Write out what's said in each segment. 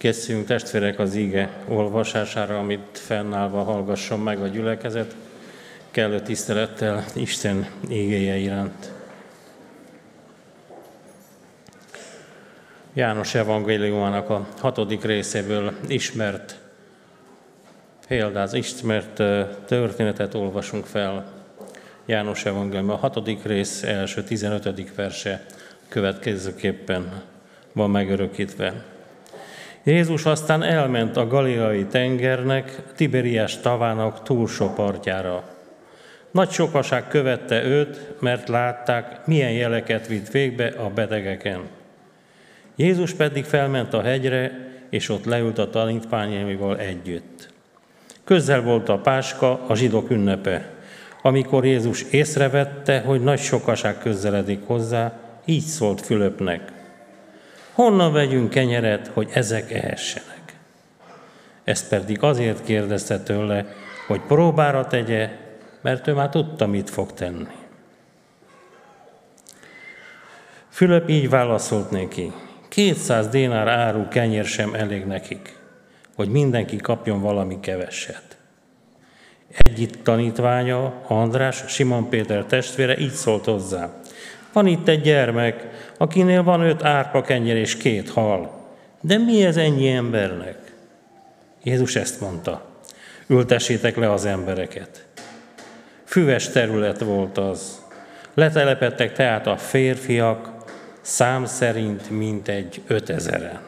Készüljünk testvérek az íge olvasására, amit fennállva hallgasson meg a gyülekezet, kellő tisztelettel Isten ígéje iránt. János evangéliumának a hatodik részéből ismert példát, ismert történetet olvasunk fel. János evangélium a hatodik rész első 15. verse következőképpen van megörökítve. Jézus aztán elment a galileai tengernek, Tiberiás tavának túlsó partjára. Nagy sokaság követte őt, mert látták, milyen jeleket vitt végbe a betegeken. Jézus pedig felment a hegyre, és ott leült a tanítványaival együtt. Közel volt a páska, a zsidók ünnepe. Amikor Jézus észrevette, hogy nagy sokaság közeledik hozzá, így szólt Fülöpnek. Honnan vegyünk kenyeret, hogy ezek ehessenek? Ezt pedig azért kérdezte tőle, hogy próbára tegye, mert ő már tudta, mit fog tenni. Fülöp így válaszolt neki, 200 dénár áru kenyér sem elég nekik, hogy mindenki kapjon valami keveset. Egyik tanítványa, András, Simon Péter testvére így szólt hozzá. Van itt egy gyermek, akinél van öt árpa kenyér és két hal. De mi ez ennyi embernek? Jézus ezt mondta. Ültessétek le az embereket. Füves terület volt az. Letelepettek tehát a férfiak, szám szerint mintegy ötezeren.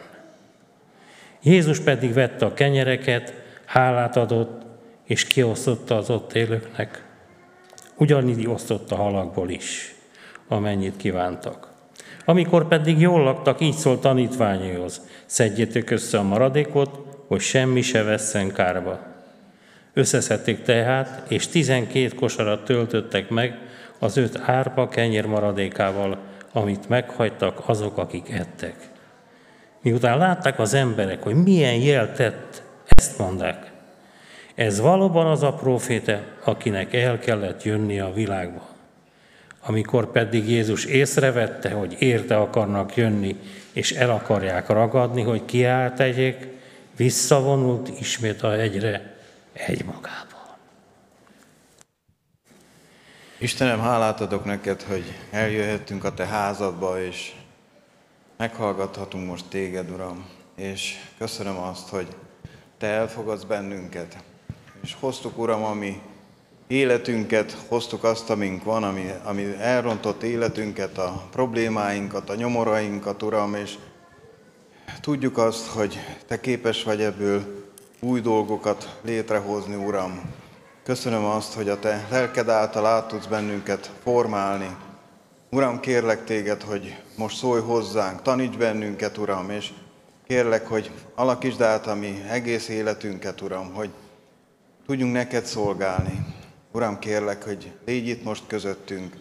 Jézus pedig vette a kenyereket, hálát adott, és kiosztotta az ott élőknek. Ugyanígy osztotta halakból is, amennyit kívántak. Amikor pedig jól laktak, így szólt tanítványaihoz, szedjétek össze a maradékot, hogy semmi se vesszen kárba. Összeszedték tehát, és tizenkét kosarat töltöttek meg az öt árpa kenyér maradékával, amit meghagytak azok, akik ettek. Miután látták az emberek, hogy milyen jel tett, ezt mondták. Ez valóban az a proféta, akinek el kellett jönni a világba. Amikor pedig Jézus észrevette, hogy érte akarnak jönni, és el akarják ragadni, hogy kiáltegyék, visszavonult ismét a hegyre egymagában. Istenem, hálát adok neked, hogy eljöhettünk a te házadba, és meghallgathatunk most téged, Uram. És köszönöm azt, hogy te elfogadsz bennünket. És hoztuk, Uram, ami életünket, hoztuk azt, amink van, ami, ami elrontott életünket, a problémáinkat, a nyomorainkat, Uram, és tudjuk azt, hogy Te képes vagy ebből új dolgokat létrehozni, Uram. Köszönöm azt, hogy a Te lelked által át tudsz bennünket formálni. Uram, kérlek Téged, hogy most szólj hozzánk, taníts bennünket, Uram, és kérlek, hogy alakítsd át a mi egész életünket, Uram, hogy tudjunk neked szolgálni. Uram, kérlek, hogy légy itt most közöttünk,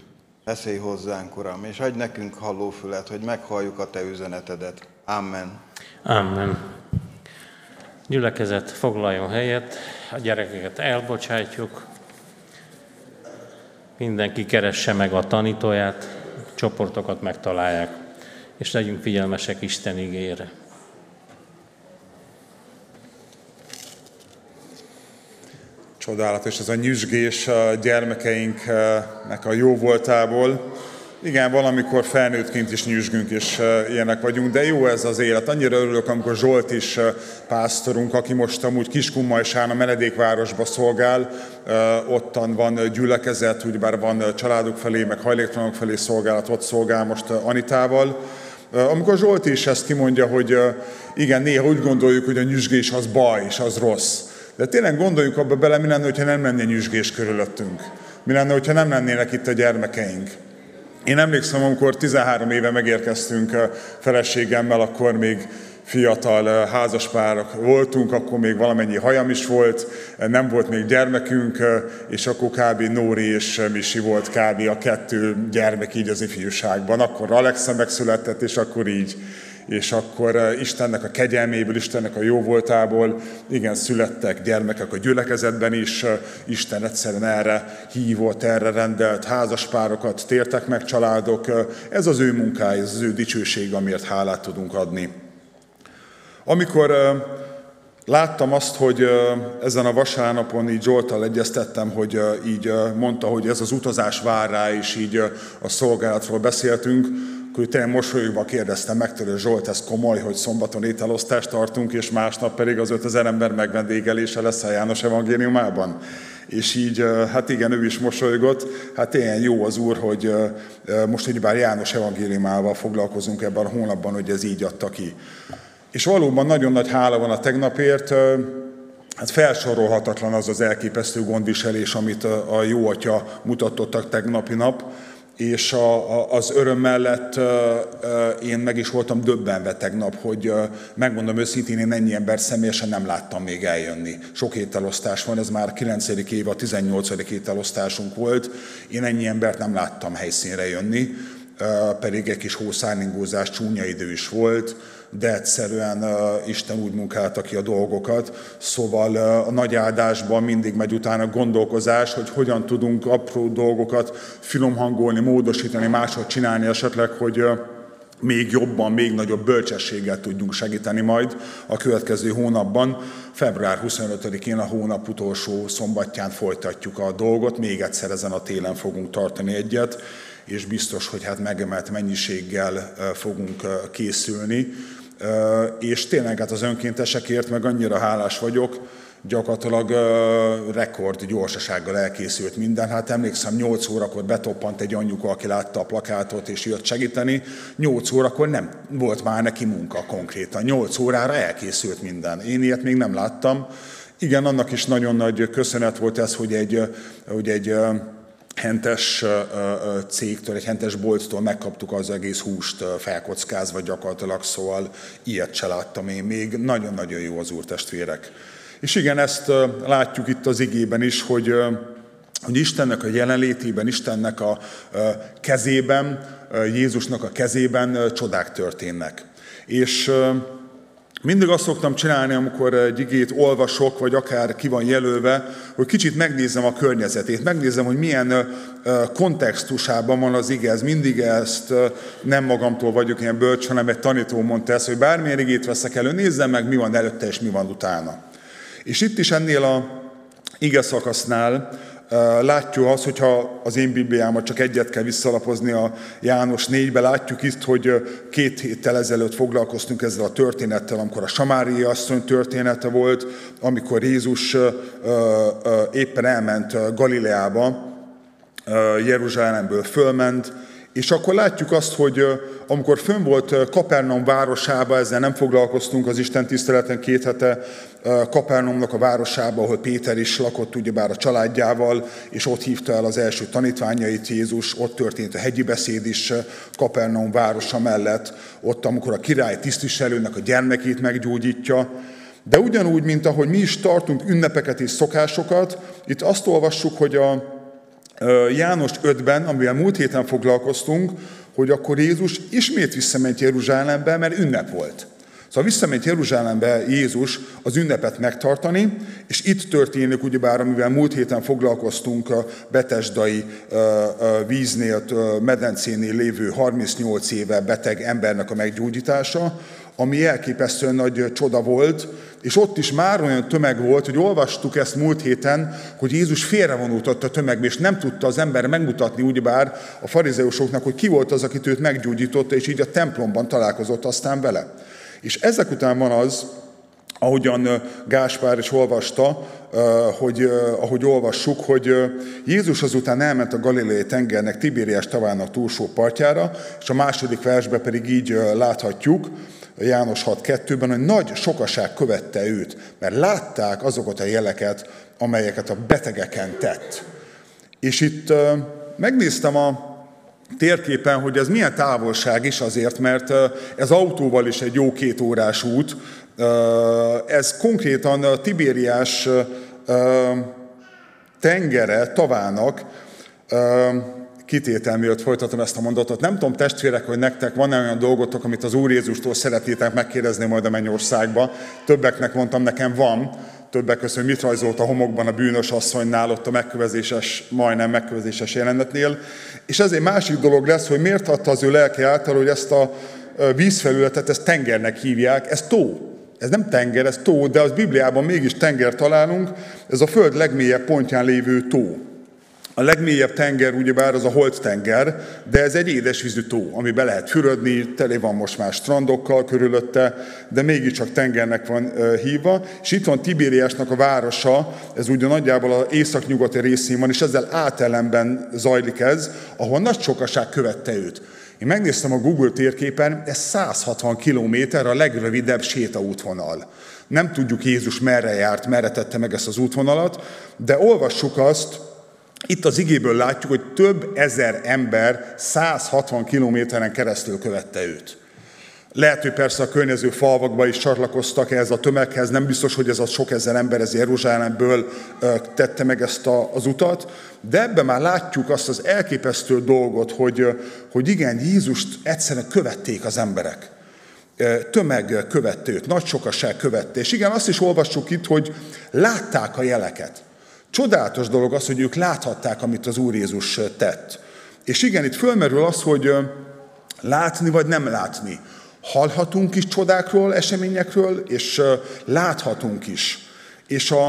beszélj hozzánk, Uram, és adj nekünk hallófület, hogy meghalljuk a Te üzenetedet. Amen. Amen. Gyülekezet foglaljon helyet, a gyerekeket elbocsátjuk, mindenki keresse meg a tanítóját, csoportokat megtalálják, és legyünk figyelmesek Isten igére. Csodálatos ez a nyüzsgés a gyermekeinknek a jó voltából. Igen, valamikor felnőttként is nyüzsgünk, és ilyenek vagyunk, de jó ez az élet. Annyira örülök, amikor Zsolt is pásztorunk, aki most amúgy Kiskunmajsán a menedékvárosba szolgál, ottan van gyülekezet, ugyebár van családok felé, meg hajléktalanok felé szolgálat, ott szolgál most Anitával. Amikor Zsolt is ezt kimondja, hogy igen, néha úgy gondoljuk, hogy a nyüzsgés az baj, és az rossz. De tényleg gondoljuk abba bele, mi lenne, hogyha nem lenne nyüzsgés körülöttünk. Mi lenne, hogyha nem lennének itt a gyermekeink. Én emlékszem, amikor 13 éve megérkeztünk feleségemmel, akkor még fiatal házaspárok voltunk, akkor még valamennyi hajam is volt, nem volt még gyermekünk, és akkor kb. Nóri és Misi volt kb. a kettő gyermek így az ifjúságban. Akkor Alexa megszületett, és akkor így és akkor eh, Istennek a kegyelméből, Istennek a jóvoltából, igen, születtek gyermekek a gyülekezetben is, eh, Isten egyszerűen erre hívott, erre rendelt házaspárokat, tértek meg családok, eh, ez az ő munkája, ez az ő dicsőség, amiért hálát tudunk adni. Amikor Láttam azt, hogy ezen a vasárnapon így Zsoltal egyeztettem, hogy így mondta, hogy ez az utazás vár rá, és így a szolgálatról beszéltünk, akkor tényleg mosolyogva kérdeztem meg tőle, Zsolt, ez komoly, hogy szombaton ételosztást tartunk, és másnap pedig az 5000 ember megvendégelése lesz a János evangéliumában. És így, hát igen, ő is mosolygott, hát ilyen jó az Úr, hogy most bár János evangéliumával foglalkozunk ebben a hónapban, hogy ez így adta ki. És valóban nagyon nagy hála van a tegnapért, Hát felsorolhatatlan az az elképesztő gondviselés, amit a jó atya mutatott tegnapi nap, és a, a, az öröm mellett én meg is voltam döbbenve tegnap, hogy megmondom őszintén, én ennyi ember személyesen nem láttam még eljönni. Sok ételosztás van, ez már 9. év, a 18. ételosztásunk volt, én ennyi embert nem láttam helyszínre jönni, pedig egy kis hószárningózás, csúnya idő is volt, de egyszerűen Isten úgy munkálta ki a dolgokat. Szóval a nagy áldásban mindig megy utána gondolkozás, hogy hogyan tudunk apró dolgokat finomhangolni, módosítani, máshogy csinálni esetleg, hogy még jobban, még nagyobb bölcsességgel tudjunk segíteni majd a következő hónapban. Február 25-én a hónap utolsó szombatján folytatjuk a dolgot, még egyszer ezen a télen fogunk tartani egyet, és biztos, hogy hát megemelt mennyiséggel fogunk készülni és tényleg hát az önkéntesekért meg annyira hálás vagyok, gyakorlatilag rekord gyorsasággal elkészült minden. Hát emlékszem, 8 órakor betoppant egy anyuka, aki látta a plakátot és jött segíteni. 8 órakor nem volt már neki munka konkrétan. 8 órára elkészült minden. Én ilyet még nem láttam. Igen, annak is nagyon nagy köszönet volt ez, hogy egy, hogy egy hentes cégtől, egy hentes bolttól megkaptuk az egész húst felkockázva gyakorlatilag, szóval ilyet se láttam én még. Nagyon-nagyon jó az úrtestvérek. És igen, ezt látjuk itt az igében is, hogy, hogy Istennek a jelenlétében, Istennek a kezében, Jézusnak a kezében csodák történnek. És mindig azt szoktam csinálni, amikor egy igét olvasok, vagy akár ki van jelölve, hogy kicsit megnézem a környezetét, megnézem, hogy milyen kontextusában van az ige. Ez mindig ezt nem magamtól vagyok ilyen bölcs, hanem egy tanító mondta ezt, hogy bármilyen igét veszek elő, nézzem meg, mi van előtte és mi van utána. És itt is ennél a ige szakasznál Látjuk azt, hogyha az én Bibliámat csak egyet kell visszalapozni a János 4-be, látjuk itt, hogy két héttel ezelőtt foglalkoztunk ezzel a történettel, amikor a Samária asszony története volt, amikor Jézus éppen elment Galileába, Jeruzsálemből fölment, és akkor látjuk azt, hogy amikor fönn volt Kapernaum városába, ezzel nem foglalkoztunk az Isten tiszteleten két hete, Kapernaumnak a városába, ahol Péter is lakott ugyebár a családjával, és ott hívta el az első tanítványait Jézus, ott történt a hegyi beszéd is Kapernaum városa mellett, ott amikor a király tisztviselőnek a gyermekét meggyógyítja, de ugyanúgy, mint ahogy mi is tartunk ünnepeket és szokásokat, itt azt olvassuk, hogy a János 5-ben, amivel múlt héten foglalkoztunk, hogy akkor Jézus ismét visszament Jeruzsálembe, mert ünnep volt. Szóval visszament Jeruzsálembe Jézus az ünnepet megtartani, és itt történik, ugyebár, amivel múlt héten foglalkoztunk a Betesdai víznél, medencénél lévő 38 éve beteg embernek a meggyógyítása, ami elképesztően nagy csoda volt, és ott is már olyan tömeg volt, hogy olvastuk ezt múlt héten, hogy Jézus félrevonultott a tömegbe, és nem tudta az ember megmutatni ugyebár a farizeusoknak, hogy ki volt az, akit őt meggyógyította, és így a templomban találkozott aztán vele. És ezek után van az, ahogyan Gáspár is olvasta, hogy, ahogy olvassuk, hogy Jézus azután elment a Galileai tengernek, Tibériás tavának túlsó partjára, és a második versben pedig így láthatjuk, János 6.2-ben, hogy nagy sokaság követte őt, mert látták azokat a jeleket, amelyeket a betegeken tett. És itt megnéztem a térképen, hogy ez milyen távolság is azért, mert ez autóval is egy jó két órás út. Ez konkrétan Tibériás tengere, tavának kitétel miatt folytatom ezt a mondatot. Nem tudom, testvérek, hogy nektek van-e olyan dolgotok, amit az Úr Jézustól szeretnétek megkérdezni majd a mennyországba. Többeknek mondtam, nekem van. Többek között, hogy mit rajzolt a homokban a bűnös asszonynál, ott a megkövezéses, majdnem megkövezéses jelenetnél. És ez egy másik dolog lesz, hogy miért adta az ő lelke által, hogy ezt a vízfelületet, ezt tengernek hívják, ez tó. Ez nem tenger, ez tó, de az Bibliában mégis tenger találunk, ez a föld legmélyebb pontján lévő tó. A legmélyebb tenger ugyebár az a Holt tenger, de ez egy édesvízű tó, ami be lehet fürödni, tele van most már strandokkal körülötte, de mégiscsak tengernek van hívva. És itt van Tibériásnak a városa, ez ugye nagyjából az északnyugati részén van, és ezzel átellenben zajlik ez, ahol nagy sokaság követte őt. Én megnéztem a Google térképen, ez 160 kilométer a legrövidebb sétaútvonal. Nem tudjuk Jézus merre járt, merre tette meg ezt az útvonalat, de olvassuk azt, itt az igéből látjuk, hogy több ezer ember 160 kilométeren keresztül követte őt. Lehet, hogy persze a környező falvakba is csatlakoztak ehhez a tömeghez, nem biztos, hogy ez a sok ezer ember ez Jeruzsálemből tette meg ezt a, az utat, de ebben már látjuk azt az elképesztő dolgot, hogy, hogy igen, Jézust egyszerűen követték az emberek. Tömeg követte őt, nagy sokaság követte. És igen, azt is olvassuk itt, hogy látták a jeleket. Csodálatos dolog az, hogy ők láthatták, amit az Úr Jézus tett. És igen, itt fölmerül az, hogy látni vagy nem látni. Hallhatunk is csodákról, eseményekről, és láthatunk is. És a,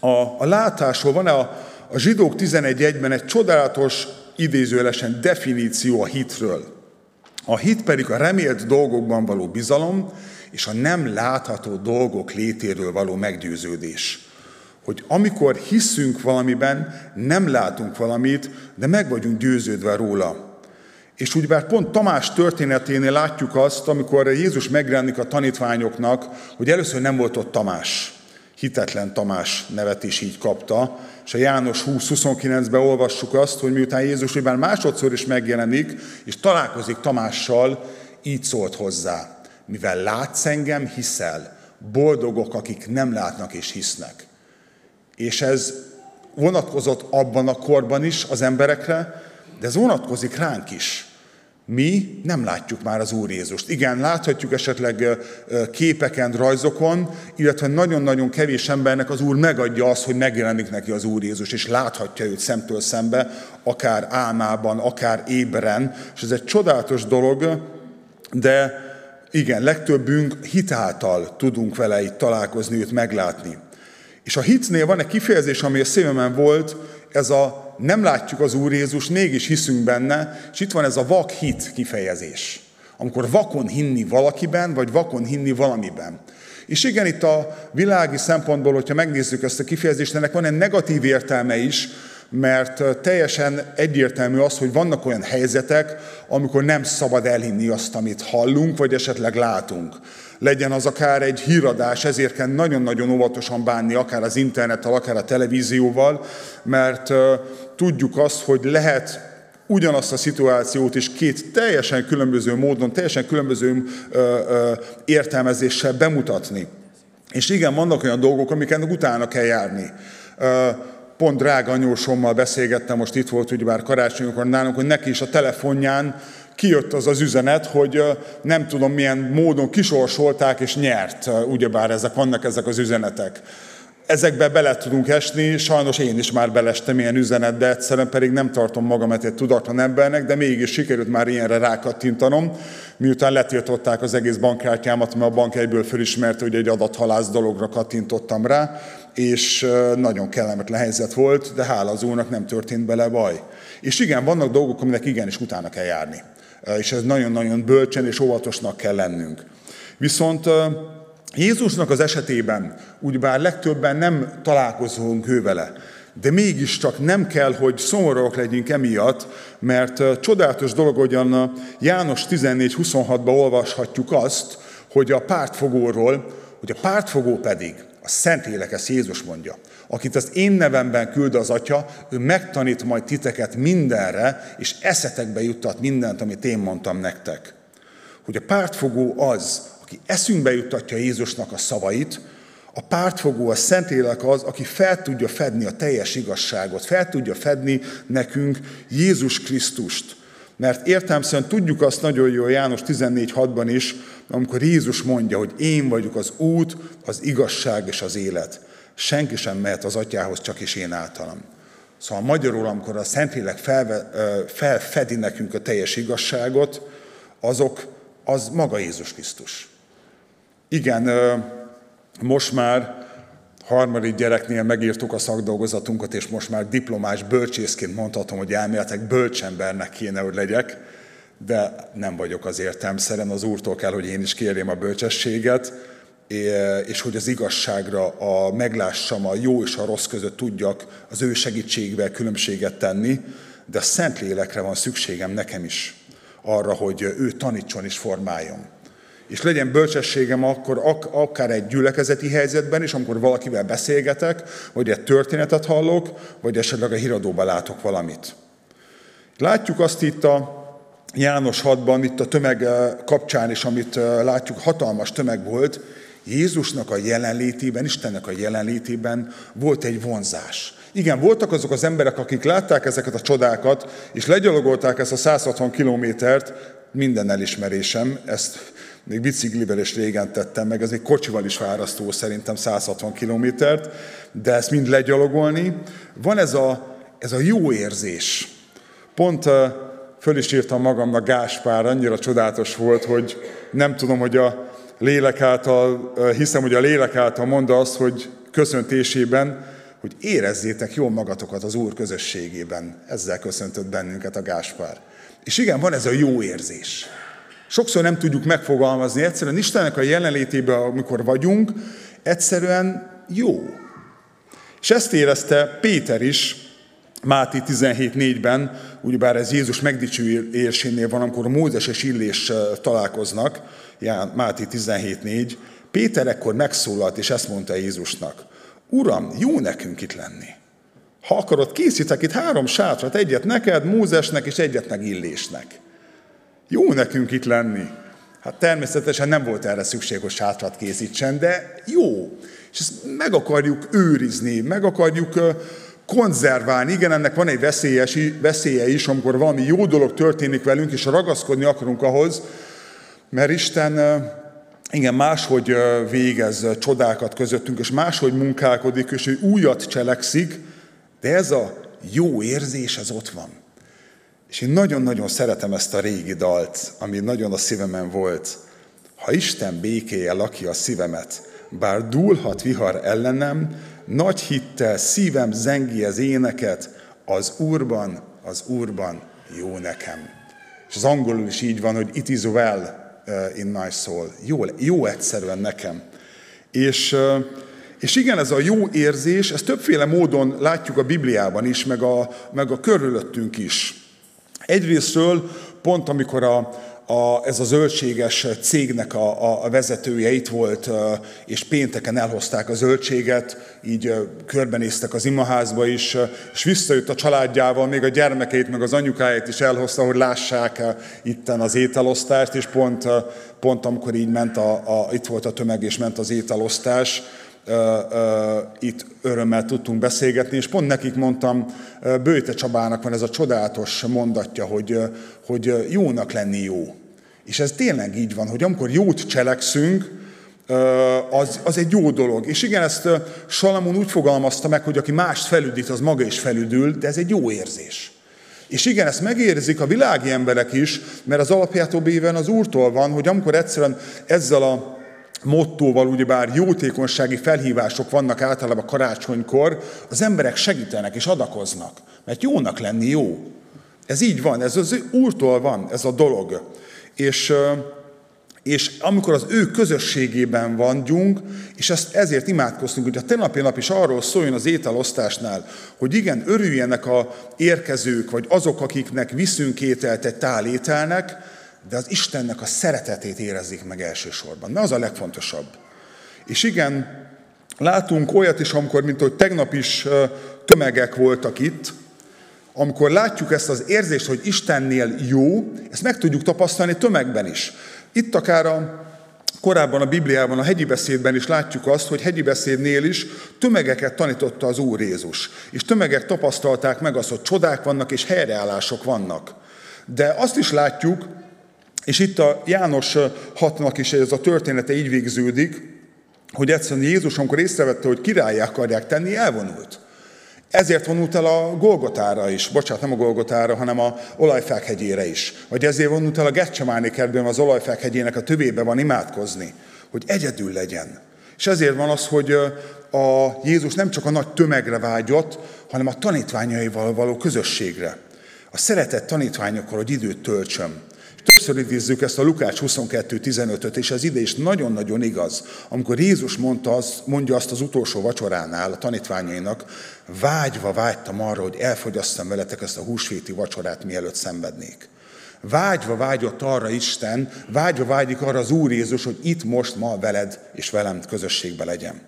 a, a látásról van a, a zsidók 11.1-ben egy csodálatos, idézőjelesen definíció a hitről. A hit pedig a remélt dolgokban való bizalom, és a nem látható dolgok létéről való meggyőződés hogy amikor hiszünk valamiben, nem látunk valamit, de meg vagyunk győződve róla. És úgy bár pont Tamás történeténél látjuk azt, amikor Jézus megjelenik a tanítványoknak, hogy először nem volt ott Tamás. Hitetlen Tamás nevet is így kapta. És a János 20-29-ben olvassuk azt, hogy miután Jézus már másodszor is megjelenik, és találkozik Tamással, így szólt hozzá. Mivel látsz engem, hiszel. Boldogok, akik nem látnak és hisznek. És ez vonatkozott abban a korban is az emberekre, de ez vonatkozik ránk is. Mi nem látjuk már az Úr Jézust. Igen, láthatjuk esetleg képeken, rajzokon, illetve nagyon-nagyon kevés embernek az Úr megadja azt, hogy megjelenik neki az Úr Jézus, és láthatja őt szemtől szembe, akár álmában, akár ébren, és ez egy csodálatos dolog, de igen, legtöbbünk hitáltal tudunk vele itt találkozni, őt meglátni. És a hitnél van egy kifejezés, ami a szívemen volt, ez a nem látjuk az Úr Jézus, mégis hiszünk benne, és itt van ez a vak hit kifejezés. Amikor vakon hinni valakiben, vagy vakon hinni valamiben. És igen, itt a világi szempontból, hogyha megnézzük ezt a kifejezést, ennek van egy negatív értelme is, mert teljesen egyértelmű az, hogy vannak olyan helyzetek, amikor nem szabad elhinni azt, amit hallunk, vagy esetleg látunk legyen az akár egy híradás, ezért kell nagyon-nagyon óvatosan bánni, akár az internettel, akár a televízióval, mert tudjuk azt, hogy lehet ugyanazt a szituációt is két teljesen különböző módon, teljesen különböző értelmezéssel bemutatni. És igen, vannak olyan dolgok, amiket utána kell járni. Pont drága anyósommal beszélgettem, most itt volt ugyebár karácsonykor nálunk, hogy neki is a telefonján kijött az az üzenet, hogy nem tudom milyen módon kisorsolták és nyert, ugyebár ezek vannak ezek az üzenetek. Ezekbe bele tudunk esni, sajnos én is már belestem ilyen üzenet, de egyszerűen pedig nem tartom magamat egy tudatlan embernek, de mégis sikerült már ilyenre rákattintanom, miután letiltották az egész bankkártyámat, mert a bank egyből fölismerte, hogy egy adathalász dologra kattintottam rá, és nagyon kellemetlen helyzet volt, de hála az úrnak nem történt bele baj. És igen, vannak dolgok, aminek igenis utána kell járni és ez nagyon-nagyon bölcsen és óvatosnak kell lennünk. Viszont Jézusnak az esetében, ugyebár legtöbben nem találkozunk ő vele, de mégiscsak nem kell, hogy szomorúak legyünk emiatt, mert csodálatos dolog, hogyan János 14.26-ban olvashatjuk azt, hogy a pártfogóról, hogy a pártfogó pedig, a Szentlélek, ezt Jézus mondja, akit az én nevemben küld az Atya, ő megtanít majd titeket mindenre, és eszetekbe juttat mindent, amit én mondtam nektek. Hogy a pártfogó az, aki eszünkbe juttatja Jézusnak a szavait, a pártfogó, a Szentlélek az, aki fel tudja fedni a teljes igazságot, fel tudja fedni nekünk Jézus Krisztust. Mert értelmszerűen tudjuk azt nagyon jól János 14.6-ban is, amikor Jézus mondja, hogy én vagyok az út, az igazság és az élet senki sem mehet az atyához, csak is én általam. Szóval magyarul, amikor a Szentlélek felve, felfedi nekünk a teljes igazságot, azok, az maga Jézus Krisztus. Igen, most már harmadik gyereknél megírtuk a szakdolgozatunkat, és most már diplomás bölcsészként mondhatom, hogy elméletek bölcsembernek kéne, hogy legyek, de nem vagyok az értelmszeren, az Úrtól kell, hogy én is kérjem a bölcsességet, és hogy az igazságra a meglássam a jó és a rossz között tudjak az ő segítségével különbséget tenni, de a Szentlélekre van szükségem nekem is arra, hogy ő tanítson és formáljon. És legyen bölcsességem akkor ak- akár egy gyülekezeti helyzetben is, amikor valakivel beszélgetek, vagy egy történetet hallok, vagy esetleg a híradóban látok valamit. Látjuk azt itt a János 6-ban, itt a tömeg kapcsán is, amit látjuk, hatalmas tömeg volt, Jézusnak a jelenlétében, Istennek a jelenlétében volt egy vonzás. Igen, voltak azok az emberek, akik látták ezeket a csodákat, és legyalogolták ezt a 160 kilométert, minden elismerésem, ezt még biciklivel is régen tettem meg, ez még kocsival is fárasztó szerintem 160 kilométert, de ezt mind legyalogolni. Van ez a, ez a jó érzés. Pont föl is írtam magamnak Gáspár, annyira csodálatos volt, hogy nem tudom, hogy a lélek által, hiszem, hogy a lélek által mondta azt, hogy köszöntésében, hogy érezzétek jól magatokat az Úr közösségében. Ezzel köszöntött bennünket a Gáspár. És igen, van ez a jó érzés. Sokszor nem tudjuk megfogalmazni, egyszerűen Istennek a jelenlétében, amikor vagyunk, egyszerűen jó. És ezt érezte Péter is, Máté 17.4-ben, ugyebár ez Jézus megdicsőésénél van, amikor Mózes és Illés találkoznak, Máté 17.4, Péter ekkor megszólalt, és ezt mondta Jézusnak, Uram, jó nekünk itt lenni. Ha akarod, készítek itt három sátrat, egyet neked, Mózesnek, és egyet meg Illésnek. Jó nekünk itt lenni. Hát természetesen nem volt erre szükség, hogy sátrat készítsen, de jó. És ezt meg akarjuk őrizni, meg akarjuk konzerválni. Igen, ennek van egy veszélyes, veszélye is, amikor valami jó dolog történik velünk, és ragaszkodni akarunk ahhoz, mert Isten igen, máshogy végez csodákat közöttünk, és máshogy munkálkodik, és ő újat cselekszik, de ez a jó érzés, ez ott van. És én nagyon-nagyon szeretem ezt a régi dalt, ami nagyon a szívemen volt. Ha Isten békéje lakja a szívemet, bár dúlhat vihar ellenem, nagy hittel szívem zengi az éneket, az Úrban, az Úrban jó nekem. És az angolul is így van, hogy it is well in my soul. Jó, jó egyszerűen nekem. És, uh, és igen, ez a jó érzés, ezt többféle módon látjuk a Bibliában is, meg a, meg a körülöttünk is. Egyrésztről pont amikor a, a, ez a zöldséges cégnek a, a vezetője itt volt, és pénteken elhozták a zöldséget, így körbenéztek az imaházba is, és visszajött a családjával, még a gyermekeit, meg az anyukáját is elhozta, hogy lássák itten az ételosztást, és pont, pont amikor így ment a, a, itt volt a tömeg, és ment az ételosztás, itt örömmel tudtunk beszélgetni, és pont nekik mondtam, Bőte Csabának van ez a csodálatos mondatja, hogy, hogy jónak lenni jó. És ez tényleg így van, hogy amikor jót cselekszünk, az, az egy jó dolog. És igen, ezt Salamon úgy fogalmazta meg, hogy aki mást felüdít, az maga is felüdül, de ez egy jó érzés. És igen, ezt megérzik a világi emberek is, mert az alapjától béven az Úrtól van, hogy amikor egyszerűen ezzel a mottóval, ugyebár jótékonysági felhívások vannak általában karácsonykor, az emberek segítenek és adakoznak, mert jónak lenni jó. Ez így van, ez az Úrtól van ez a dolog. És, és amikor az ő közösségében vagyunk, és ezt ezért imádkoztunk, hogy a tegnapi nap is arról szóljon az ételosztásnál, hogy igen, örüljenek a érkezők, vagy azok, akiknek viszünk ételt egy tál ételnek, de az Istennek a szeretetét érezzék meg elsősorban. Mert az a legfontosabb. És igen, látunk olyat is, amikor, mint hogy tegnap is tömegek voltak itt, amikor látjuk ezt az érzést, hogy Istennél jó, ezt meg tudjuk tapasztalni tömegben is. Itt akár a korábban a Bibliában, a hegyi beszédben is látjuk azt, hogy hegyi beszédnél is tömegeket tanította az Úr Jézus. És tömegek tapasztalták meg azt, hogy csodák vannak és helyreállások vannak. De azt is látjuk, és itt a János hatnak is ez a története így végződik, hogy egyszerűen Jézus, amikor észrevette, hogy királyá akarják tenni, elvonult. Ezért vonult el a Golgotára is, bocsánat, nem a Golgotára, hanem a olajfák hegyére is. Vagy ezért vonult el a Getsemáni kertben, az olajfák hegyének a tövébe van imádkozni, hogy egyedül legyen. És ezért van az, hogy a Jézus nem csak a nagy tömegre vágyott, hanem a tanítványaival való közösségre. A szeretett tanítványokkal, hogy időt töltsöm. Többször idézzük ezt a Lukács 22.15-öt, és ez ide is nagyon-nagyon igaz. Amikor Jézus mondta az, mondja azt az utolsó vacsoránál a tanítványainak, vágyva vágytam arra, hogy elfogyasztam veletek ezt a húsvéti vacsorát, mielőtt szenvednék. Vágyva vágyott arra Isten, vágyva vágyik arra az Úr Jézus, hogy itt most ma veled és velem közösségbe legyen.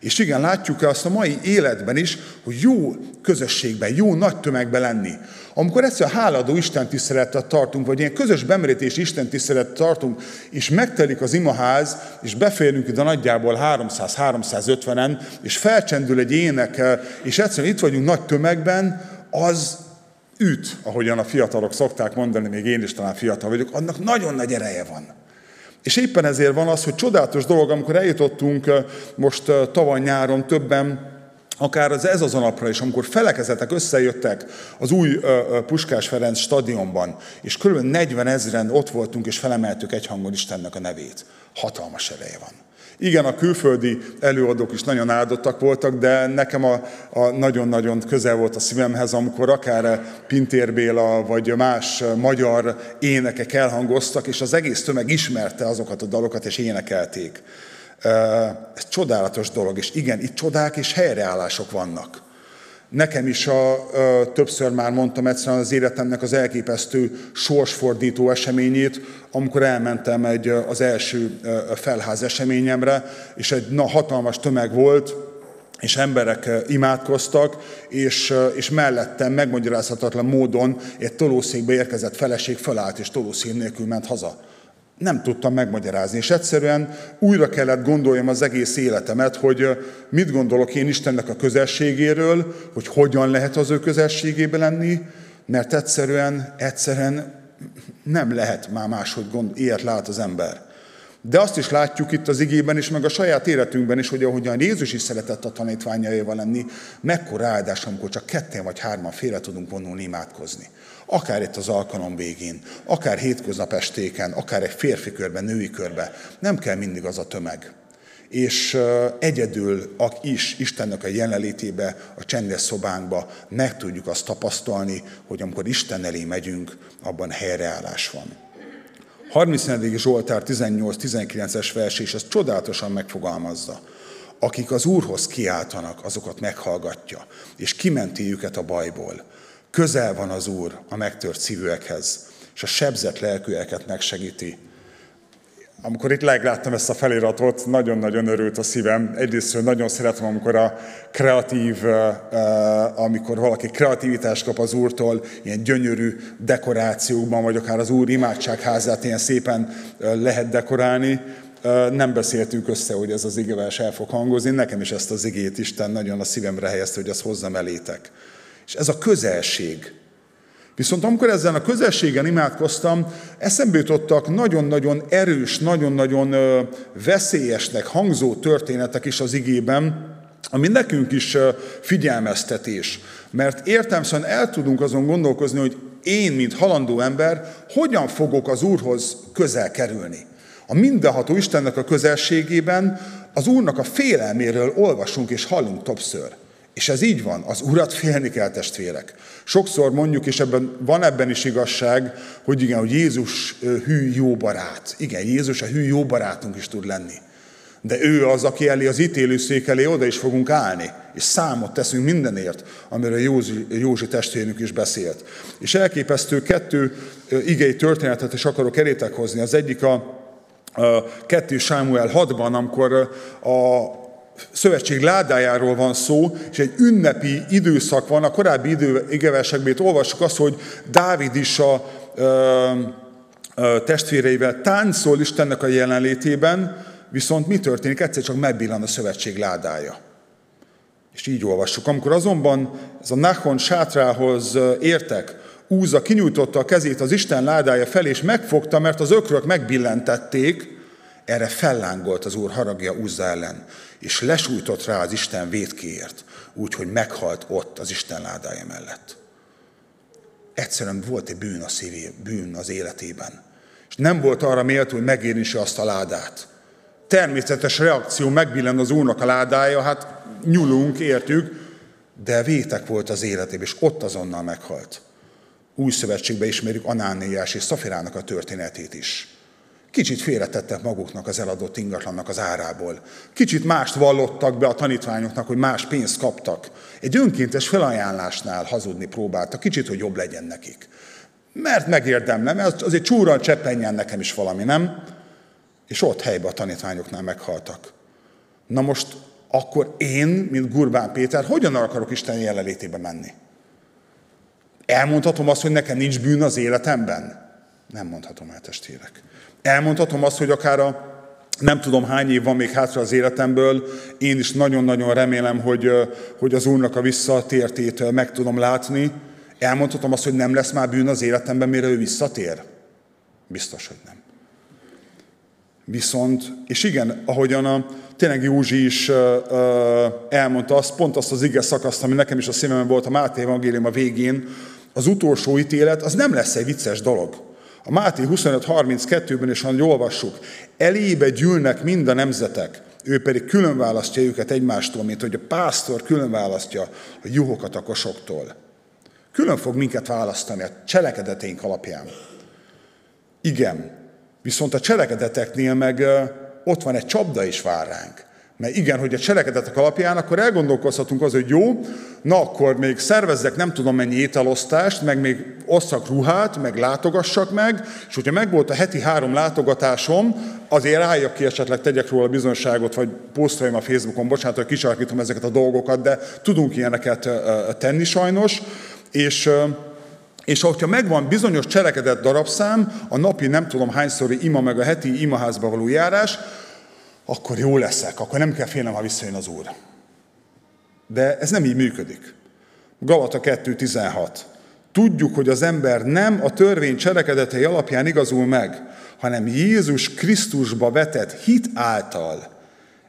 És igen, látjuk azt a mai életben is, hogy jó közösségben, jó nagy tömegben lenni. Amikor egyszer háladó Isten tiszteletet tartunk, vagy ilyen közös bemerítés Isten tiszteletet tartunk, és megtelik az imaház, és beférünk ide nagyjából 300-350-en, és felcsendül egy ének, és egyszerűen itt vagyunk nagy tömegben, az üt, ahogyan a fiatalok szokták mondani, még én is talán fiatal vagyok, annak nagyon nagy ereje van. És éppen ezért van az, hogy csodálatos dolog, amikor eljutottunk most tavaly nyáron többen, akár az ez az a napra is, amikor felekezetek összejöttek az új Puskás Ferenc stadionban, és kb. 40 ezeren ott voltunk, és felemeltük egyhangon Istennek a nevét. Hatalmas ereje van. Igen, a külföldi előadók is nagyon áldottak voltak, de nekem a, a nagyon-nagyon közel volt a szívemhez, amikor akár Pintér Béla vagy más magyar énekek elhangoztak, és az egész tömeg ismerte azokat a dalokat, és énekelték. Ez csodálatos dolog, és igen, itt csodák és helyreállások vannak. Nekem is a, a, többször már mondtam egyszerűen az életemnek az elképesztő sorsfordító eseményét, amikor elmentem egy, az első felház eseményemre, és egy na, hatalmas tömeg volt, és emberek imádkoztak, és, és mellettem megmagyarázhatatlan módon egy tolószékbe érkezett feleség felállt, és tolószék nélkül ment haza nem tudtam megmagyarázni, és egyszerűen újra kellett gondoljam az egész életemet, hogy mit gondolok én Istennek a közelségéről, hogy hogyan lehet az ő közelségébe lenni, mert egyszerűen, egyszerűen nem lehet már máshogy gond, ilyet lát az ember. De azt is látjuk itt az igében is, meg a saját életünkben is, hogy ahogyan Jézus is szeretett a tanítványaival lenni, mekkora áldás, amikor csak ketten vagy hárman félre tudunk vonulni imádkozni. Akár itt az alkalom végén, akár hétköznap estéken, akár egy férfi körben, női körben. Nem kell mindig az a tömeg. És egyedül is Istennek a jelenlétébe, a csendes szobánkba meg tudjuk azt tapasztalni, hogy amikor Isten elé megyünk, abban helyreállás van. 34. Zsoltár 18-19-es vers, és ezt csodálatosan megfogalmazza. Akik az Úrhoz kiáltanak, azokat meghallgatja, és kimenti őket a bajból. Közel van az Úr a megtört szívűekhez, és a sebzett lelkűeket megsegíti. Amikor itt legláttam ezt a feliratot, nagyon-nagyon örült a szívem. Egyrészt nagyon szeretem, amikor a kreatív, amikor valaki kreativitást kap az Úrtól, ilyen gyönyörű dekorációkban, vagy akár az Úr imádságházát ilyen szépen lehet dekorálni. Nem beszéltünk össze, hogy ez az igevers el fog hangozni. Nekem is ezt az igét Isten nagyon a szívemre helyezte, hogy azt hozzam elétek. És ez a közelség. Viszont amikor ezzel a közelségen imádkoztam, eszembe jutottak nagyon-nagyon erős, nagyon-nagyon veszélyesnek hangzó történetek is az igében, ami nekünk is figyelmeztetés. Mert értelmszerűen el tudunk azon gondolkozni, hogy én, mint halandó ember, hogyan fogok az Úrhoz közel kerülni. A mindenható Istennek a közelségében az Úrnak a félelméről olvasunk és hallunk többször. És ez így van, az urat félni kell testvérek. Sokszor mondjuk, és ebben van ebben is igazság, hogy igen, hogy Jézus hű jó barát. Igen, Jézus a hű jó barátunk is tud lenni. De ő az, aki elé az ítélőszék elé oda is fogunk állni, és számot teszünk mindenért, amiről Józsi, Józsi testvérünk is beszélt. És elképesztő kettő igei történetet is akarok elétek hozni. Az egyik a, a 2 Sámuel 6-ban, amikor a szövetség ládájáról van szó, és egy ünnepi időszak van, a korábbi idő, igeversekben olvassuk azt, hogy Dávid is a ö, ö, testvéreivel táncol Istennek a jelenlétében, viszont mi történik? Egyszer csak megbillan a szövetség ládája. És így olvassuk. Amikor azonban ez a Nachon sátrához értek, Úza kinyújtotta a kezét az Isten ládája felé, és megfogta, mert az ökrök megbillentették, Erre fellángolt az úr haragja Uzza ellen, és lesújtott rá az Isten védkéért, úgyhogy meghalt ott az Isten ládája mellett. Egyszerűen volt egy bűn a szívé, bűn az életében. És nem volt arra méltó, hogy megérintse azt a ládát. Természetes reakció, megbillen az úrnak a ládája, hát nyulunk, értük, de vétek volt az életében, és ott azonnal meghalt. Új szövetségbe ismerjük Anániás és Szafirának a történetét is. Kicsit félretettek maguknak az eladott ingatlannak az árából. Kicsit mást vallottak be a tanítványoknak, hogy más pénzt kaptak. Egy önkéntes felajánlásnál hazudni próbáltak, kicsit, hogy jobb legyen nekik. Mert megérdemlem, ez azért csúran cseppenjen nekem is valami, nem? És ott helyben a tanítványoknál meghaltak. Na most akkor én, mint Gurbán Péter, hogyan akarok Isten jelenlétébe menni? Elmondhatom azt, hogy nekem nincs bűn az életemben? Nem mondhatom el, testvérek. Elmondhatom azt, hogy akár a nem tudom hány év van még hátra az életemből, én is nagyon-nagyon remélem, hogy, hogy az Úrnak a visszatértét meg tudom látni. Elmondhatom azt, hogy nem lesz már bűn az életemben, mire ő visszatér? Biztos, hogy nem. Viszont, és igen, ahogyan a, tényleg Józsi is uh, uh, elmondta azt, pont azt az ige szakaszt, ami nekem is a szívemben volt a Máté Evangélium a végén, az utolsó ítélet, az nem lesz egy vicces dolog. A Máté 25.32-ben is hogy olvassuk, elébe gyűlnek mind a nemzetek, ő pedig külön választja őket egymástól, mint hogy a pásztor külön választja a juhokat a kosoktól. Külön fog minket választani a cselekedeteink alapján. Igen, viszont a cselekedeteknél meg ott van egy csapda is vár ránk. Mert igen, hogy a cselekedetek alapján, akkor elgondolkozhatunk az, hogy jó, na akkor még szervezzek nem tudom mennyi ételosztást, meg még osszak ruhát, meg látogassak meg, és hogyha megvolt a heti három látogatásom, azért álljak ki, esetleg tegyek róla bizonságot, vagy posztoljam a Facebookon, bocsánat, hogy kisarkítom ezeket a dolgokat, de tudunk ilyeneket tenni sajnos, és és hogyha megvan bizonyos cselekedett darabszám, a napi nem tudom hányszori ima, meg a heti imaházba való járás, akkor jó leszek, akkor nem kell félnem, ha visszajön az Úr. De ez nem így működik. Galata 2.16. Tudjuk, hogy az ember nem a törvény cselekedetei alapján igazul meg, hanem Jézus Krisztusba vetett hit által.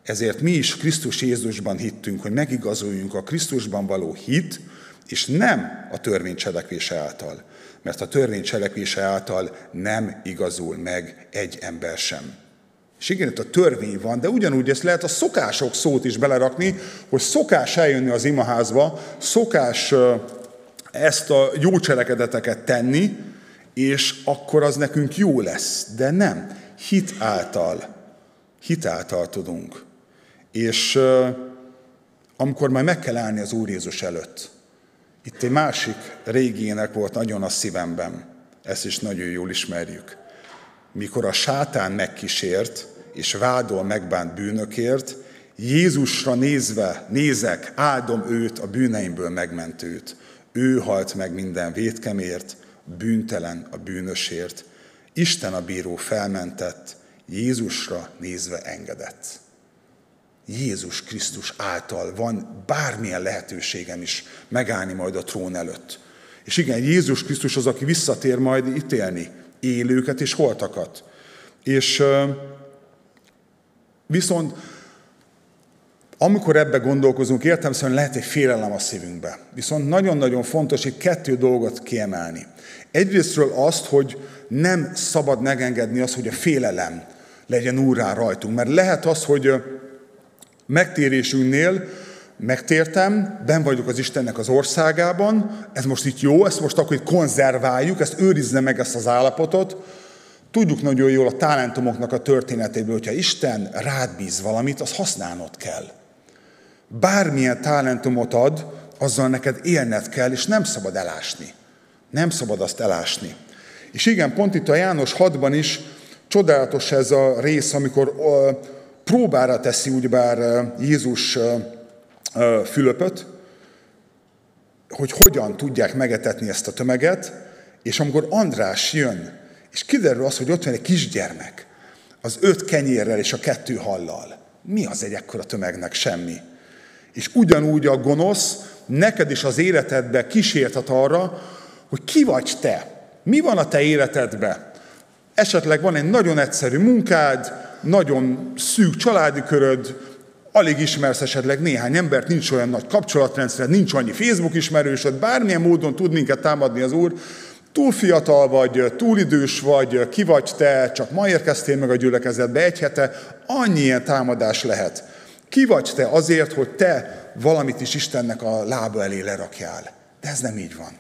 Ezért mi is Krisztus Jézusban hittünk, hogy megigazuljunk a Krisztusban való hit, és nem a törvény cselekvése által. Mert a törvény cselekvése által nem igazul meg egy ember sem. És igen, itt a törvény van, de ugyanúgy ezt lehet a szokások szót is belerakni, hogy szokás eljönni az imaházba, szokás ezt a jó cselekedeteket tenni, és akkor az nekünk jó lesz. De nem. Hit által. Hit által tudunk. És amikor majd meg kell állni az Úr Jézus előtt, itt egy másik régének volt nagyon a szívemben, ezt is nagyon jól ismerjük. Mikor a sátán megkísért, és vádol megbánt bűnökért, Jézusra nézve, nézek, áldom őt, a bűneimből megmentőt. Ő halt meg minden vétkemért, bűntelen a bűnösért. Isten a bíró felmentett, Jézusra nézve engedett. Jézus Krisztus által van bármilyen lehetőségem is megállni majd a trón előtt. És igen, Jézus Krisztus az, aki visszatér majd ítélni élőket és holtakat. És viszont amikor ebbe gondolkozunk, értelmszerűen lehet egy félelem a szívünkbe. Viszont nagyon-nagyon fontos itt kettő dolgot kiemelni. Egyrésztről azt, hogy nem szabad megengedni azt, hogy a félelem legyen úrá rajtunk. Mert lehet az, hogy megtérésünknél megtértem, ben vagyok az Istennek az országában, ez most itt jó, ezt most akkor itt konzerváljuk, ezt őrizze meg ezt az állapotot. Tudjuk nagyon jól a talentumoknak a történetéből, hogyha Isten rád bíz valamit, az használnod kell. Bármilyen talentumot ad, azzal neked élned kell, és nem szabad elásni. Nem szabad azt elásni. És igen, pont itt a János 6-ban is csodálatos ez a rész, amikor próbára teszi ugyebár Jézus Fülöpöt, hogy hogyan tudják megetetni ezt a tömeget, és amikor András jön, és kiderül az, hogy ott van egy kisgyermek, az öt kenyérrel és a kettő hallal. Mi az egy ekkora tömegnek? Semmi. És ugyanúgy a gonosz neked is az életedbe kísértet arra, hogy ki vagy te. Mi van a te életedbe? Esetleg van egy nagyon egyszerű munkád, nagyon szűk családi köröd, alig ismersz esetleg néhány embert, nincs olyan nagy kapcsolatrendszer, nincs annyi Facebook ismerősöd, bármilyen módon tud minket támadni az Úr, túl fiatal vagy, túl idős vagy, ki vagy te, csak ma érkeztél meg a gyülekezetbe egy hete, annyi ilyen támadás lehet. Ki vagy te azért, hogy te valamit is Istennek a lába elé lerakjál. De ez nem így van.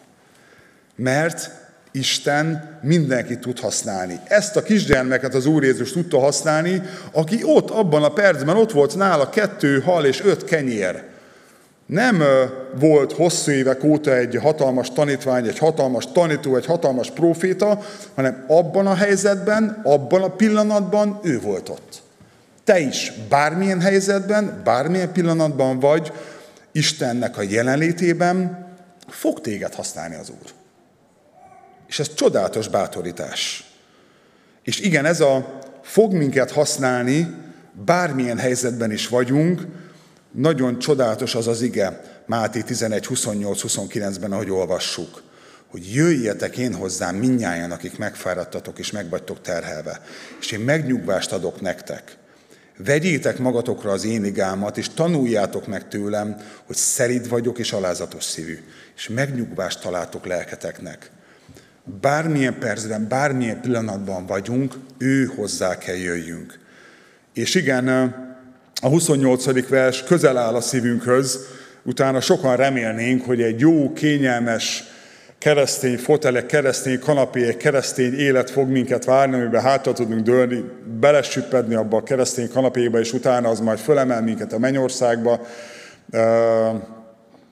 Mert Isten mindenki tud használni. Ezt a kisgyermeket az Úr Jézus tudta használni, aki ott, abban a percben ott volt nála kettő hal és öt kenyér. Nem volt hosszú évek óta egy hatalmas tanítvány, egy hatalmas tanító, egy hatalmas proféta, hanem abban a helyzetben, abban a pillanatban ő volt ott. Te is bármilyen helyzetben, bármilyen pillanatban vagy, Istennek a jelenlétében fog téged használni az Úr. És ez csodálatos bátorítás. És igen, ez a fog minket használni, bármilyen helyzetben is vagyunk, nagyon csodálatos az az ige, Máté 11, 28-29-ben, ahogy olvassuk, hogy jöjjetek én hozzám minnyáján, akik megfáradtatok és megvagytok terhelve, és én megnyugvást adok nektek. Vegyétek magatokra az én igámat, és tanuljátok meg tőlem, hogy szerid vagyok és alázatos szívű, és megnyugvást találtok lelketeknek. Bármilyen percben, bármilyen pillanatban vagyunk, ő hozzá kell jöjjünk. És igen, a 28. vers közel áll a szívünkhöz, utána sokan remélnénk, hogy egy jó, kényelmes, keresztény fotelek, keresztény kanapé, keresztény élet fog minket várni, amiben hátra tudunk dőlni, belesüppedni abba a keresztény kanapéba, és utána az majd fölemel minket a mennyországba.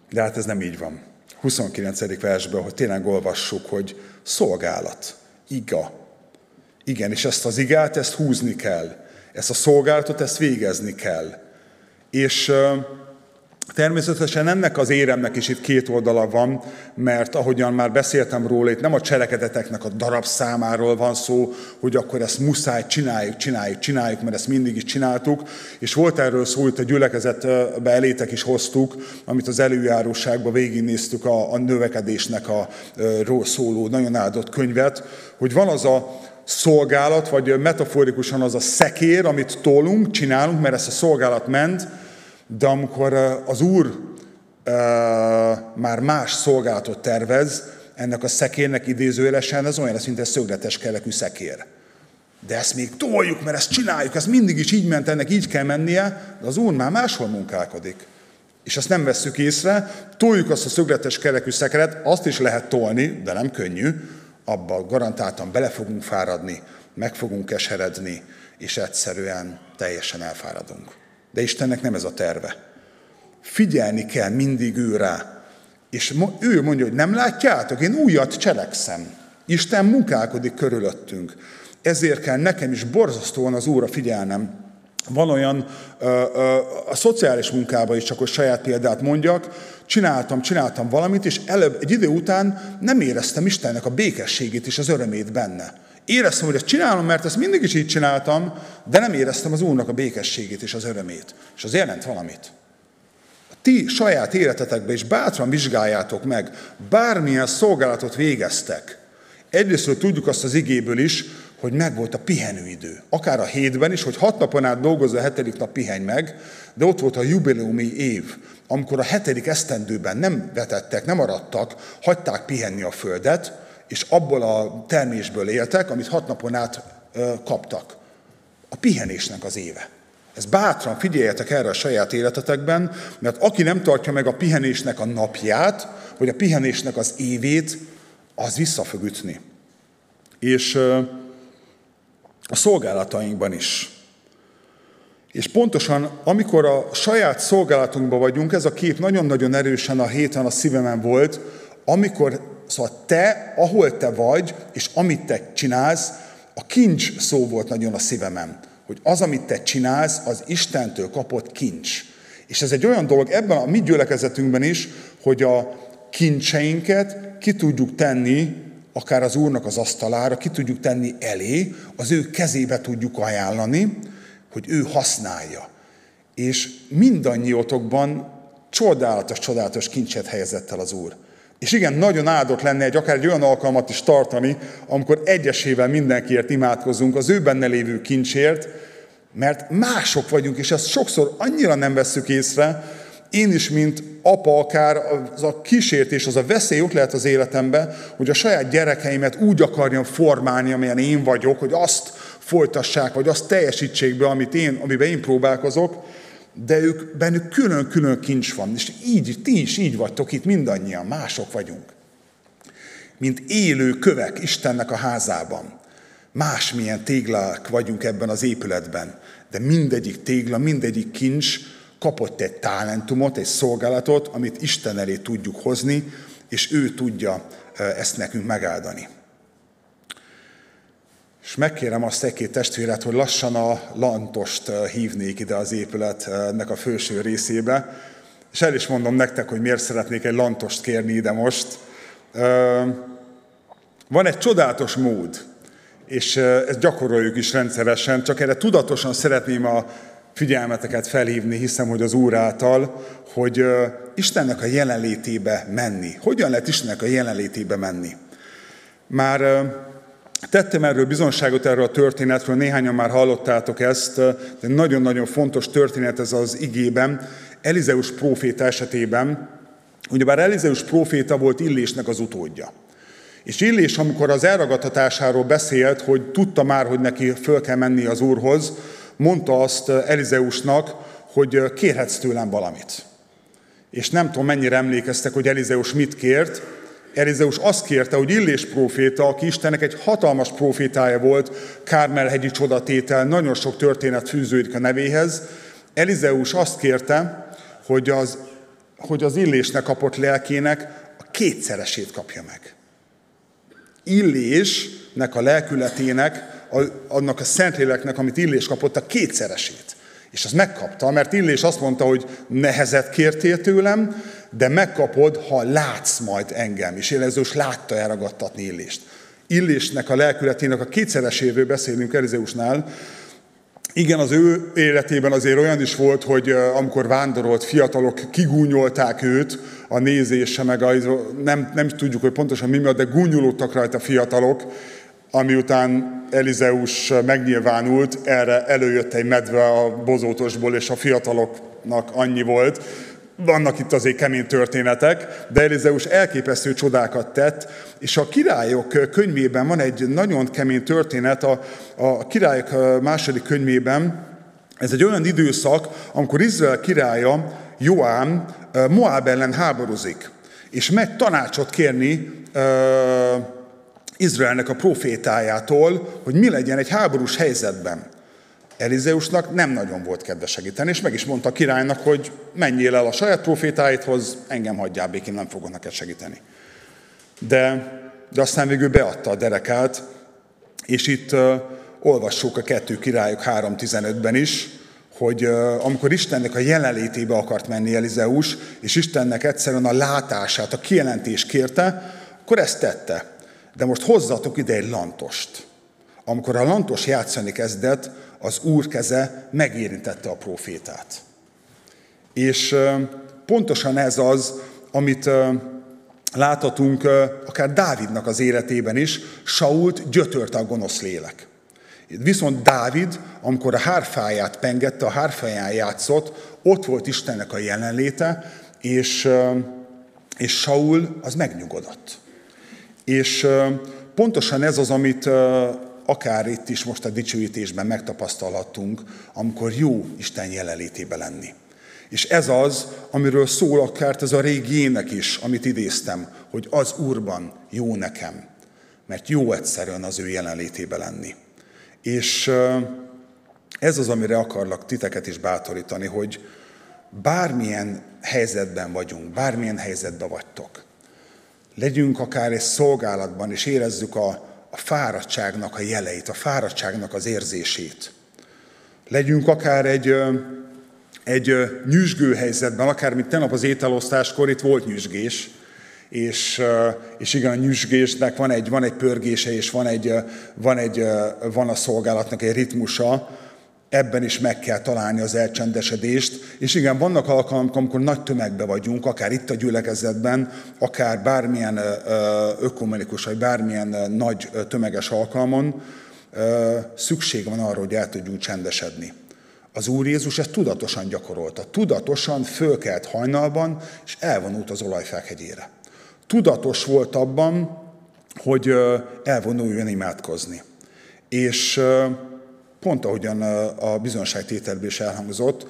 De hát ez nem így van. 29. versben, hogy tényleg olvassuk, hogy szolgálat, iga. Igen, és ezt az igát, ezt húzni kell. Ezt a szolgálatot, ezt végezni kell. És Természetesen ennek az éremnek is itt két oldala van, mert ahogyan már beszéltem róla, itt nem a cselekedeteknek a darab számáról van szó, hogy akkor ezt muszáj csináljuk, csináljuk, csináljuk, mert ezt mindig is csináltuk, és volt erről szó, hogy a gyülekezetbe elétek is hoztuk, amit az előjáróságban végignéztük a, a növekedésnek a, a szóló nagyon áldott könyvet, hogy van az a szolgálat, vagy metaforikusan az a szekér, amit tolunk, csinálunk, mert ezt a szolgálat ment, de amikor az Úr már más szolgálatot tervez, ennek a szekérnek idézőjelesen, ez olyan, mint egy szögletes kerekű szekér. De ezt még toljuk, mert ezt csináljuk, ez mindig is így ment, ennek így kell mennie, de az Úr már máshol munkálkodik. És ezt nem vesszük észre, toljuk azt a szögletes kerekű szekeret, azt is lehet tolni, de nem könnyű, abba garantáltan bele fogunk fáradni, meg fogunk keseredni, és egyszerűen teljesen elfáradunk. De Istennek nem ez a terve. Figyelni kell mindig ő. És ő mondja, hogy nem látjátok, én újat cselekszem. Isten munkálkodik körülöttünk. Ezért kell nekem is borzasztóan az Úrra figyelnem. Van olyan, a szociális munkában is csak hogy saját példát mondjak, csináltam, csináltam valamit, és előbb, egy idő után nem éreztem Istennek a békességét és az örömét benne. Éreztem, hogy ezt csinálom, mert ezt mindig is így csináltam, de nem éreztem az Úrnak a békességét és az örömét. És az jelent valamit. Ti saját életetekbe is bátran vizsgáljátok meg, bármilyen szolgálatot végeztek. Egyrészt tudjuk azt az igéből is, hogy megvolt a pihenőidő. Akár a hétben is, hogy hat napon át dolgozza, a hetedik nap pihenj meg, de ott volt a jubileumi év, amikor a hetedik esztendőben nem vetettek, nem arattak, hagyták pihenni a földet, és abból a termésből éltek, amit hat napon át kaptak. A pihenésnek az éve. Ez bátran figyeljetek erre a saját életetekben, mert aki nem tartja meg a pihenésnek a napját, vagy a pihenésnek az évét, az vissza fog ütni. És a szolgálatainkban is. És pontosan, amikor a saját szolgálatunkban vagyunk, ez a kép nagyon-nagyon erősen a héten a szívemen volt, amikor Szóval te, ahol te vagy, és amit te csinálsz, a kincs szó volt nagyon a szívemen. Hogy az, amit te csinálsz, az Istentől kapott kincs. És ez egy olyan dolog ebben a mi gyülekezetünkben is, hogy a kincseinket ki tudjuk tenni, akár az Úrnak az asztalára, ki tudjuk tenni elé, az ő kezébe tudjuk ajánlani, hogy ő használja. És mindannyiótokban csodálatos, csodálatos kincset helyezett el az Úr. És igen, nagyon áldott lenne egy akár egy olyan alkalmat is tartani, amikor egyesével mindenkiért imádkozunk, az ő benne lévő kincsért, Mert mások vagyunk, és ezt sokszor annyira nem vesszük észre, én is, mint apa, akár az a kísértés, az a veszély ott lehet az életemben, hogy a saját gyerekeimet úgy akarjam formálni, amilyen én vagyok, hogy azt folytassák, vagy azt teljesítsék be, amit én, amiben én próbálkozok, de ők, bennük külön-külön kincs van, és így, ti is így vagytok itt mindannyian, mások vagyunk. Mint élő kövek Istennek a házában. Másmilyen téglák vagyunk ebben az épületben, de mindegyik tégla, mindegyik kincs kapott egy talentumot, egy szolgálatot, amit Isten elé tudjuk hozni, és ő tudja ezt nekünk megáldani. És megkérem azt egy-két testvéret, hogy lassan a lantost hívnék ide az épületnek a főső részébe. És el is mondom nektek, hogy miért szeretnék egy lantost kérni ide most. Van egy csodálatos mód, és ezt gyakoroljuk is rendszeresen, csak erre tudatosan szeretném a figyelmeteket felhívni, hiszem, hogy az Úr által, hogy Istennek a jelenlétébe menni. Hogyan lehet Istennek a jelenlétébe menni? Már tettem erről bizonságot erről a történetről, néhányan már hallottátok ezt, de nagyon-nagyon fontos történet ez az igében. Elizeus próféta esetében, ugyebár Elizeus próféta volt Illésnek az utódja. És Illés, amikor az elragadtatásáról beszélt, hogy tudta már, hogy neki föl kell menni az Úrhoz, mondta azt Elizeusnak, hogy kérhetsz tőlem valamit. És nem tudom, mennyire emlékeztek, hogy Elizeus mit kért. Elizeus azt kérte, hogy Illés próféta, aki Istennek egy hatalmas profétája volt, Kármelhegyi csodatétel, nagyon sok történet fűződik a nevéhez. Elizeus azt kérte, hogy az, hogy az Illésnek kapott lelkének a kétszeresét kapja meg. Illésnek a lelkületének annak a Szentléleknek, amit Illés kapott, a kétszeresét. És azt megkapta, mert Illés azt mondta, hogy nehezet kértél tőlem, de megkapod, ha látsz majd engem. És Elizeus látta elragadtatni Illést. Illésnek a lelkületének a kétszereséről beszélünk Elizeusnál. Igen, az ő életében azért olyan is volt, hogy amikor vándorolt, fiatalok kigúnyolták őt, a nézése, meg a, nem, nem tudjuk, hogy pontosan mi miatt, de gúnyolódtak rajta fiatalok, ami után Elizeus megnyilvánult, erre előjött egy medve a bozótosból, és a fiataloknak annyi volt. Vannak itt azért kemény történetek, de Elizeus elképesztő csodákat tett, és a királyok könyvében van egy nagyon kemény történet, a, a királyok második könyvében, ez egy olyan időszak, amikor Izrael királya, Joám, Moab ellen háborúzik, és megy tanácsot kérni Izraelnek a profétájától, hogy mi legyen egy háborús helyzetben. Elizeusnak nem nagyon volt kedve segíteni, és meg is mondta a királynak, hogy menjél el a saját profétáidhoz, engem hagyjál békén, nem fogok neked segíteni. De, de aztán végül beadta a derekát, és itt uh, olvassuk a kettő királyok 3.15-ben is, hogy uh, amikor Istennek a jelenlétébe akart menni Elizeus, és Istennek egyszerűen a látását, a kijelentést kérte, akkor ezt tette. De most hozzatok ide egy lantost. Amikor a lantos játszani kezdett, az úr keze megérintette a profétát. És pontosan ez az, amit láthatunk akár Dávidnak az életében is, Sault gyötörte a gonosz lélek. Viszont Dávid, amikor a hárfáját pengette, a hárfáján játszott, ott volt Istennek a jelenléte, és, és Saul az megnyugodott. És pontosan ez az, amit akár itt is most a dicsőítésben megtapasztalhattunk, amikor jó Isten jelenlétébe lenni. És ez az, amiről szól akár ez a régi ének is, amit idéztem, hogy az Úrban jó nekem, mert jó egyszerűen az ő jelenlétébe lenni. És ez az, amire akarlak titeket is bátorítani, hogy bármilyen helyzetben vagyunk, bármilyen helyzetben vagytok, legyünk akár egy szolgálatban, és érezzük a, a fáradtságnak a jeleit, a fáradtságnak az érzését. Legyünk akár egy, egy nyüzsgő helyzetben, akár mint tegnap az ételosztáskor, itt volt nyüzsgés, és, és igen, a nyüzsgésnek van egy, van egy pörgése, és van, egy, van, egy, van a szolgálatnak egy ritmusa, ebben is meg kell találni az elcsendesedést. És igen, vannak alkalmak, amikor nagy tömegbe vagyunk, akár itt a gyülekezetben, akár bármilyen ökumenikus, vagy bármilyen nagy tömeges alkalmon, szükség van arra, hogy el tudjunk csendesedni. Az Úr Jézus ezt tudatosan gyakorolta. Tudatosan fölkelt hajnalban, és elvonult az olajfák. Tudatos volt abban, hogy elvonuljon imádkozni. És pont ahogyan a bizonságtételből is elhangzott,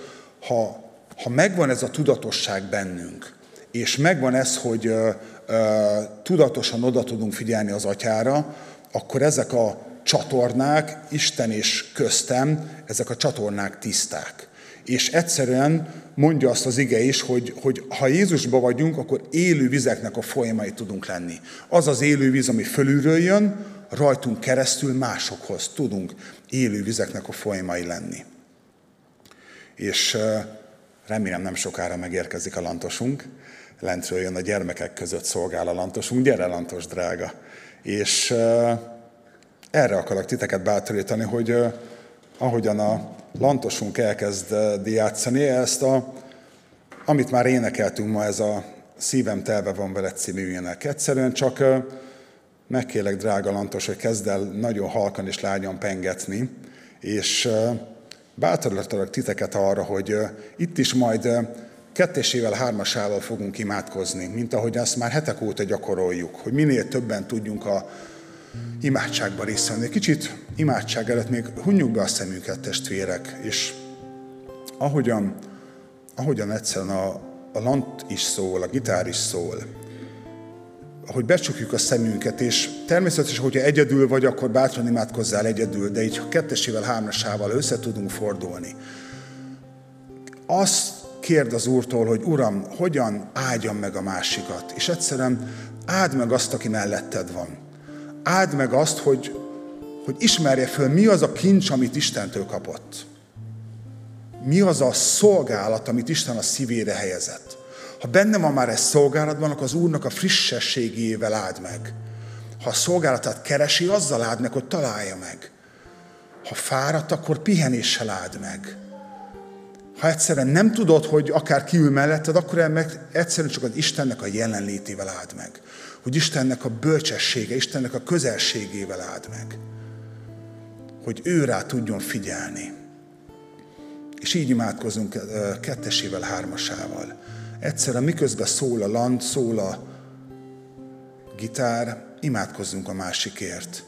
ha, ha megvan ez a tudatosság bennünk, és megvan ez, hogy ö, ö, tudatosan oda tudunk figyelni az atyára, akkor ezek a csatornák, Isten és köztem, ezek a csatornák tiszták. És egyszerűen mondja azt az ige is, hogy, hogy ha Jézusba vagyunk, akkor élő vizeknek a folyamai tudunk lenni. Az az élő víz, ami fölülről jön, rajtunk keresztül másokhoz tudunk élő vizeknek a folyamai lenni. És remélem nem sokára megérkezik a lantosunk, lentről jön a gyermekek között szolgál a lantosunk, gyere lantos drága. És erre akarok titeket bátorítani, hogy ahogyan a lantosunk elkezd játszani, ezt a, amit már énekeltünk ma, ez a Szívem telve van veled című ének. Egyszerűen csak megkérlek, drága Lantos, hogy kezd el nagyon halkan és lágyan pengetni, és bátorítalak titeket arra, hogy itt is majd kettesével, hármasával fogunk imádkozni, mint ahogy azt már hetek óta gyakoroljuk, hogy minél többen tudjunk a imádságba részt venni. Kicsit imádság előtt még hunjuk be a szemünket, testvérek, és ahogyan, ahogyan egyszerűen a, a lant is szól, a gitár is szól, ahogy becsukjuk a szemünket, és természetesen, hogyha egyedül vagy, akkor bátran imádkozzál egyedül, de így kettesével, hármasával össze tudunk fordulni. Azt kérd az Úrtól, hogy Uram, hogyan áldjam meg a másikat, és egyszerűen áld meg azt, aki melletted van. Áld meg azt, hogy, hogy ismerje föl, mi az a kincs, amit Istentől kapott. Mi az a szolgálat, amit Isten a szívére helyezett. Ha benne van már egy szolgálatban, akkor az Úrnak a frissességével áld meg. Ha a szolgálatát keresi, azzal áld meg, hogy találja meg. Ha fáradt, akkor pihenéssel áld meg. Ha egyszerűen nem tudod, hogy akár kiül melletted, akkor egyszerűen csak az Istennek a jelenlétével áld meg. Hogy Istennek a bölcsessége, Istennek a közelségével áld meg. Hogy ő rá tudjon figyelni. És így imádkozunk kettesével, hármasával. Egyszerűen miközben szól a land, szól a gitár, imádkozzunk a másikért.